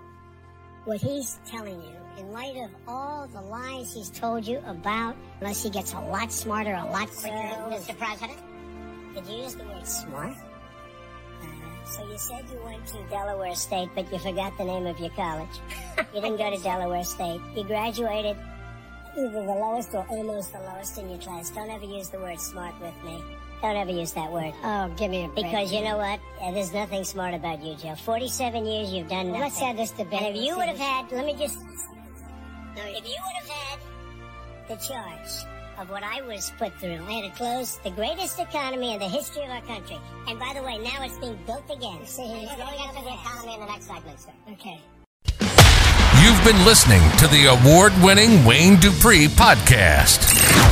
what he's telling you in light of all the lies he's told you about, unless he gets a lot smarter, a lot quicker. Mr. President, did you use the word smart? So you said you went to Delaware State, but you forgot the name of your college. you didn't go to Delaware State. You graduated either the lowest or almost the lowest in your class. Don't ever use the word smart with me. Don't ever use that word. Oh, give me a break. Because you know what? There's nothing smart about you, Joe. 47 years you've done nothing. Let's have this debate. And if you would have had, let me just, no, if you would have had the charge of what I was put through, I had to close the greatest economy in the history of our country. And by the way, now it's being built again. See, he's going up for the economy in the next segment, sir. Okay. You've been listening to the award winning Wayne Dupree podcast.